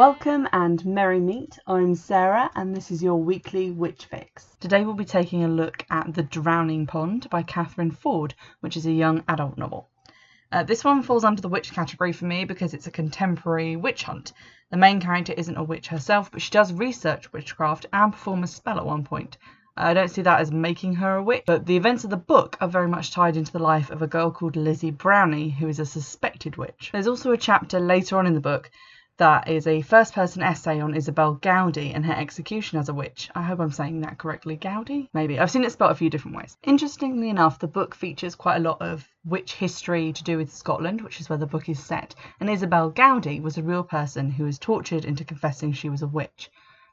Welcome and merry meet. I'm Sarah and this is your weekly Witch Fix. Today we'll be taking a look at The Drowning Pond by Catherine Forde, which is a young adult novel. Uh, this one falls under the witch category for me because it's a contemporary witch hunt. The main character isn't a witch herself, but she does research witchcraft and perform a spell at one point. I don't see that as making her a witch, but the events of the book are very much tied into the life of a girl called Lizzie Brownie, who is a suspected witch. There's also a chapter later on in the book that is a first person essay on Isabel Gowdy and her execution as a witch. I hope I'm saying that correctly. Gowdy? Maybe. I've seen it spelled a few different ways. Interestingly enough, the book features quite a lot of witch history to do with Scotland, which is where the book is set, and Isabel Gowdy was a real person who was tortured into confessing she was a witch.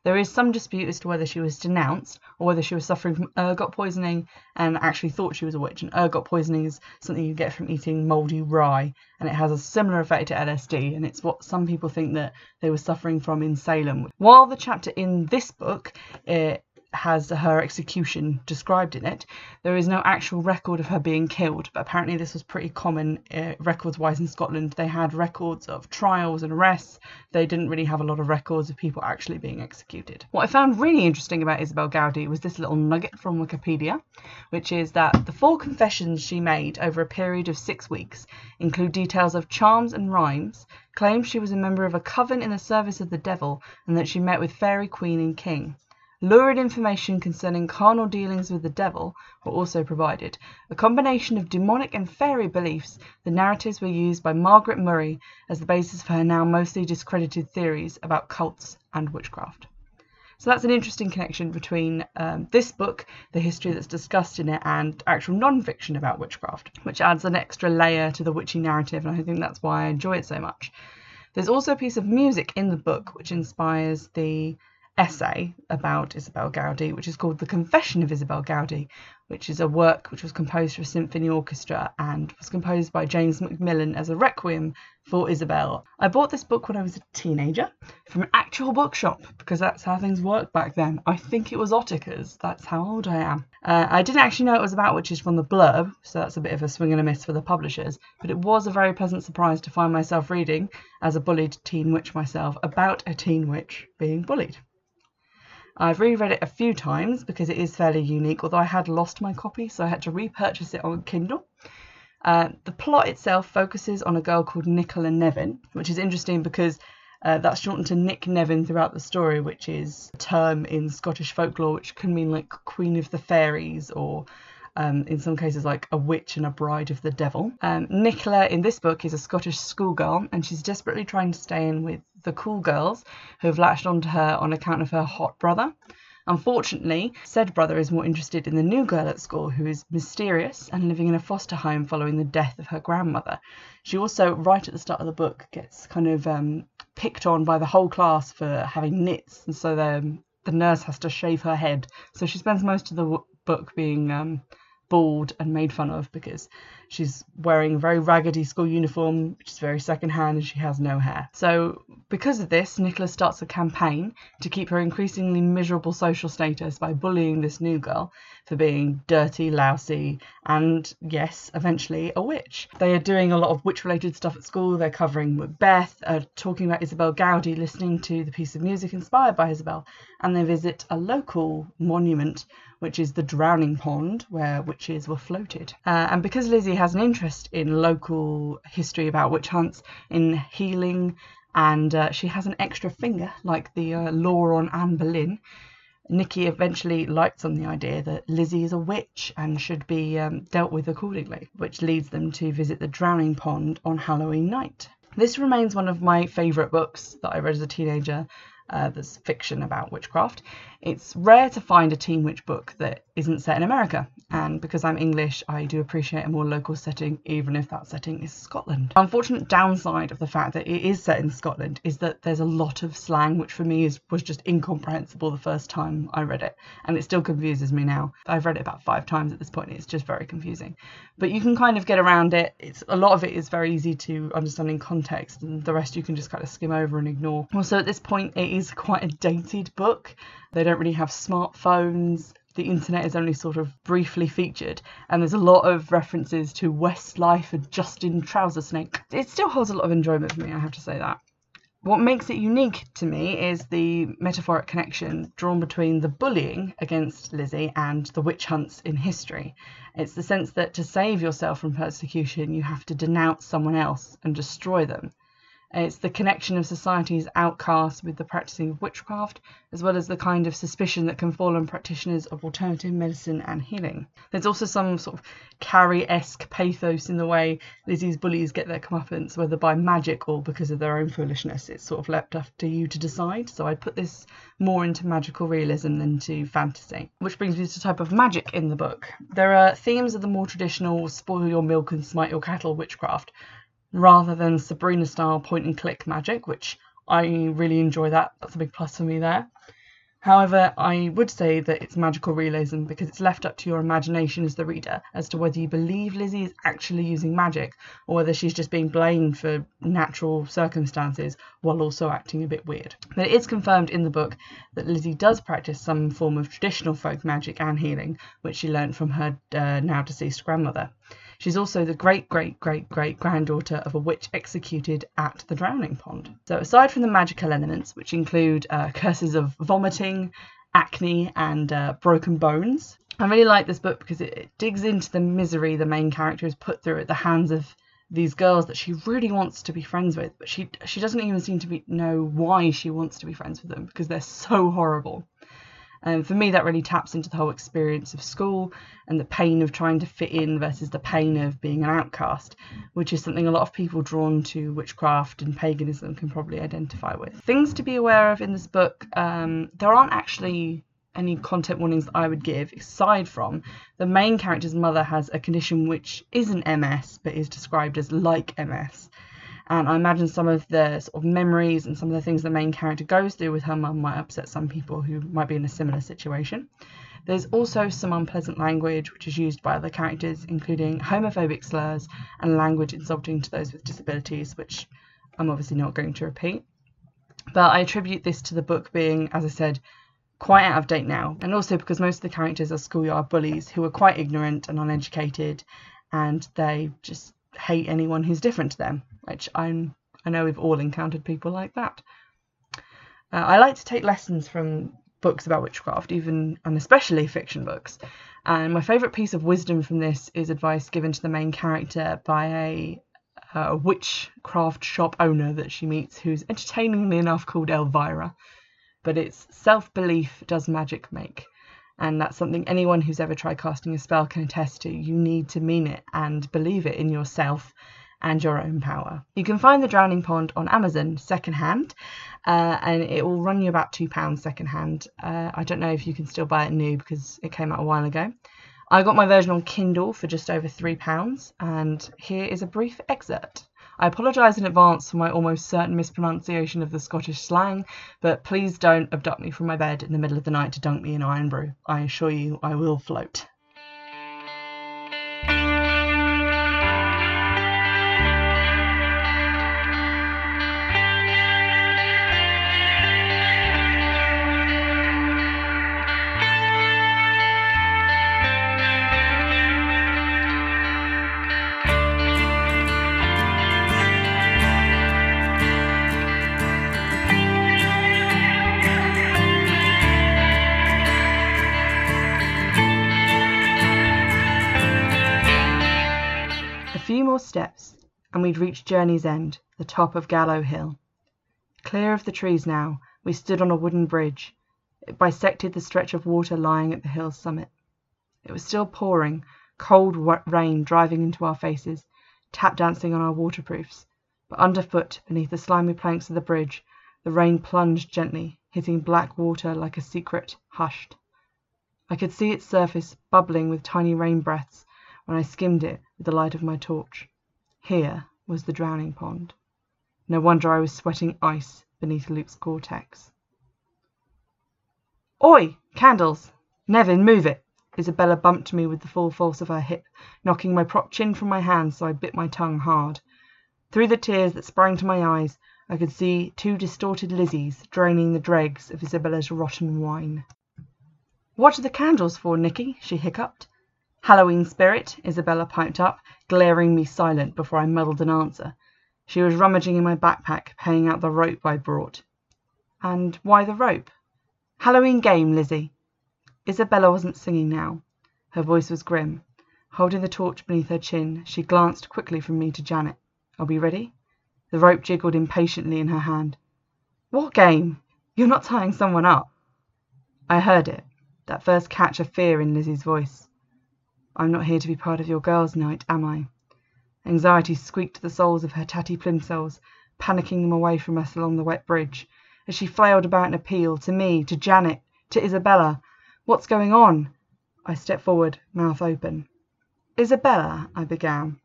There is some dispute as to whether she was denounced or whether she was suffering from ergot poisoning and actually thought she was a witch. And ergot poisoning is something you get from eating mouldy rye, and it has a similar effect to LSD, and it's what some people think that they were suffering from in Salem. While the chapter in this book has her execution described in it. There is no actual record of her being killed, but apparently this was pretty common uh, records wise in Scotland. They had records of trials and arrests. They didn't really have a lot of records of people actually being executed. What I found really interesting about Isabel Gowdy was this little nugget from Wikipedia, which is that the four confessions she made over a period of six weeks include details of charms and rhymes, claims she was a member of a coven in the service of the devil, and that she met with fairy queen and king. Lurid information concerning carnal dealings with the devil were also provided. A combination of demonic and fairy beliefs, the narratives were used by Margaret Murray as the basis for her now mostly discredited theories about cults and witchcraft. So that's an interesting connection between um, this book, the history that's discussed in it, and actual non-fiction about witchcraft, which adds an extra layer to the witchy narrative, and I think that's why I enjoy it so much. There's also a piece of music in the book which inspires the essay about Isabel Gowdy, which is called The Confession of Isabel Gowdy, which is a work which was composed for a symphony orchestra and was composed by James Macmillan as a requiem for Isabel. I bought this book when I was a teenager from an actual bookshop because that's how things worked back then. I think it was Ottakar's. That's how old I am. Uh, I didn't actually know it was about witches from the blurb, so that's a bit of a swing and a miss for the publishers. But it was a very pleasant surprise to find myself reading, as a bullied teen witch myself, about a teen witch being bullied. I've reread it a few times because it is fairly unique, although I had lost my copy, so I had to repurchase it on Kindle. Uh, the plot itself focuses on a girl called Nicola Nevin, which is interesting because uh, that's shortened to Nick Nevin throughout the story, which is a term in Scottish folklore which can mean like Queen of the Fairies or um, in some cases like a witch and a bride of the devil. Um, Nicola in this book is a Scottish schoolgirl and she's desperately trying to stay in with the cool girls who have latched onto her on account of her hot brother. Unfortunately, said brother is more interested in the new girl at school who is mysterious and living in a foster home following the death of her grandmother. She also, right at the start of the book, gets kind of um, picked on by the whole class for having nits, and so the, the nurse has to shave her head. So she spends most of the book being um, bald and made fun of because she's wearing a very raggedy school uniform, which is very secondhand, and she has no hair. So, because of this, Nicholas starts a campaign to keep her increasingly miserable social status by bullying this new girl for being dirty, lousy, and yes, eventually a witch. They are doing a lot of witch related stuff at school. They're covering Macbeth, uh, talking about Isabel Gowdy, listening to the piece of music inspired by Isabel, and they visit a local monument which is the drowning pond where witches were floated. Uh, and because Lizzie has an interest in local history about witch hunts, in healing, and uh, she has an extra finger like the uh, lore on Anne Boleyn, Nikki eventually lights on the idea that Lizzie is a witch and should be um, dealt with accordingly, which leads them to visit the drowning pond on Halloween night. This remains one of my favourite books that I read as a teenager uh, that's fiction about witchcraft. It's rare to find a teen witch book that isn't set in America, and because I'm English, I do appreciate a more local setting, even if that setting is Scotland. The unfortunate downside of the fact that it is set in Scotland is that there's a lot of slang, which for me is, was just incomprehensible the first time I read it, and it still confuses me now. I've read it about five times at this point, it's just very confusing. But you can kind of get around it. It's a lot of it is very easy to understand in context, and the rest you can just kind of skim over and ignore. Also, at this point, it is quite a dated book. They don't really have smartphones. The internet is only sort of briefly featured, and there's a lot of references to Westlife and Justin Trousersnake. It still holds a lot of enjoyment for me, I have to say that. What makes it unique to me is the metaphoric connection drawn between the bullying against Lizzie and the witch hunts in history. It's the sense that to save yourself from persecution, you have to denounce someone else and destroy them. It's the connection of society's outcasts with the practicing of witchcraft, as well as the kind of suspicion that can fall on practitioners of alternative medicine and healing. There's also some sort of Carrie esque pathos in the way Lizzie's bullies get their comeuppance, whether by magic or because of their own foolishness. It's sort of left up to you to decide. So I'd put this more into magical realism than to fantasy. Which brings me to the type of magic in the book. There are themes of the more traditional spoil your milk and smite your cattle witchcraft rather than Sabrina style point and click magic, which I really enjoy that. That's a big plus for me there. However, I would say that it's magical realism because it's left up to your imagination as the reader as to whether you believe Lizzie is actually using magic or whether she's just being blamed for natural circumstances while also acting a bit weird. But it is confirmed in the book that Lizzie does practice some form of traditional folk magic and healing, which she learned from her uh, now deceased grandmother. She's also the great great great great granddaughter of a witch executed at the Drowning Pond. So, aside from the magical elements, which include uh, curses of vomiting, acne, and uh, broken bones, I really like this book because it, it digs into the misery the main character is put through at the hands of these girls that she really wants to be friends with, but she she doesn't even seem to be, know why she wants to be friends with them because they're so horrible. And for me, that really taps into the whole experience of school and the pain of trying to fit in versus the pain of being an outcast, which is something a lot of people drawn to witchcraft and paganism can probably identify with. Things to be aware of in this book um, there aren't actually any content warnings that I would give, aside from the main character's mother has a condition which isn't MS but is described as like MS. And I imagine some of the sort of memories and some of the things the main character goes through with her mum might upset some people who might be in a similar situation. There's also some unpleasant language which is used by other characters, including homophobic slurs and language insulting to those with disabilities, which I'm obviously not going to repeat. But I attribute this to the book being, as I said, quite out of date now, and also because most of the characters are schoolyard bullies who are quite ignorant and uneducated, and they just hate anyone who's different to them, which I'm I know we've all encountered people like that. Uh, I like to take lessons from books about witchcraft, even and especially fiction books. And my favourite piece of wisdom from this is advice given to the main character by a, a witchcraft shop owner that she meets, who's entertainingly enough called Elvira. But it's self belief does magic make and that's something anyone who's ever tried casting a spell can attest to. You need to mean it and believe it in yourself and your own power. You can find The Drowning Pond on Amazon secondhand, uh, and it will run you about £2 secondhand. Uh, I don't know if you can still buy it new because it came out a while ago. I got my version on Kindle for just over £3, and here is a brief excerpt. I apologise in advance for my almost certain mispronunciation of the Scottish slang, but please don't abduct me from my bed in the middle of the night to dunk me in Irn-Bru. I assure you I will float. And we'd reached Journey's End, the top of Gallow Hill. Clear of the trees now, we stood on a wooden bridge. It bisected the stretch of water lying at the hill's summit. It was still pouring, cold rain driving into our faces, tap dancing on our waterproofs, but underfoot, beneath the slimy planks of the bridge, the rain plunged gently, hitting black water like a secret, hushed. I could see its surface bubbling with tiny rain breaths when I skimmed it with the light of my torch. Here was the drowning pond. No wonder I was sweating ice beneath Luke's Gore-Tex. Oi! Candles! Nevin, move it! Isabella bumped me with the full force of her hip, knocking my prop chin from my hand so I bit my tongue hard. Through the tears that sprang to my eyes, I could see two distorted Lizzies draining the dregs of Isabella's rotten wine. What are the candles for, Nicky? she hiccuped. Halloween spirit, Isabella piped up, glaring me silent before I muddled an answer. She was rummaging in my backpack, paying out the rope I brought. And why the rope? Halloween game, Lizzie. Isabella wasn't singing now. Her voice was grim. Holding the torch beneath her chin, she glanced quickly from me to Janet. Are we ready? The rope jiggled impatiently in her hand. What game? You're not tying someone up. I heard it, that first catch of fear in Lizzie's voice. I'm not here to be part of your girls' night, am I? Anxiety squeaked the soles of her tatty plimsolls, panicking them away from us along the wet bridge, as she flailed about in appeal to me, to Janet, to Isabella. What's going on? I stepped forward, mouth open. Isabella, I began,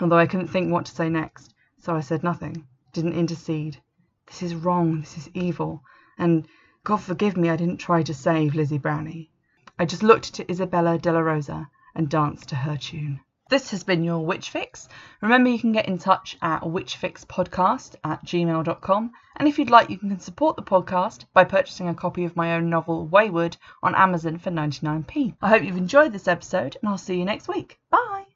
although I couldn't think what to say next, so I said nothing, didn't intercede. This is wrong, this is evil, and God forgive me I didn't try to save Lizzie Brownie. I just looked to Isabella Della Rosa and danced to her tune. This has been your Witch Fix. Remember, you can get in touch at witchfixpodcast at gmail.com. And if you'd like, you can support the podcast by purchasing a copy of my own novel, Wayward, on Amazon for 99p. I hope you've enjoyed this episode, and I'll see you next week. Bye!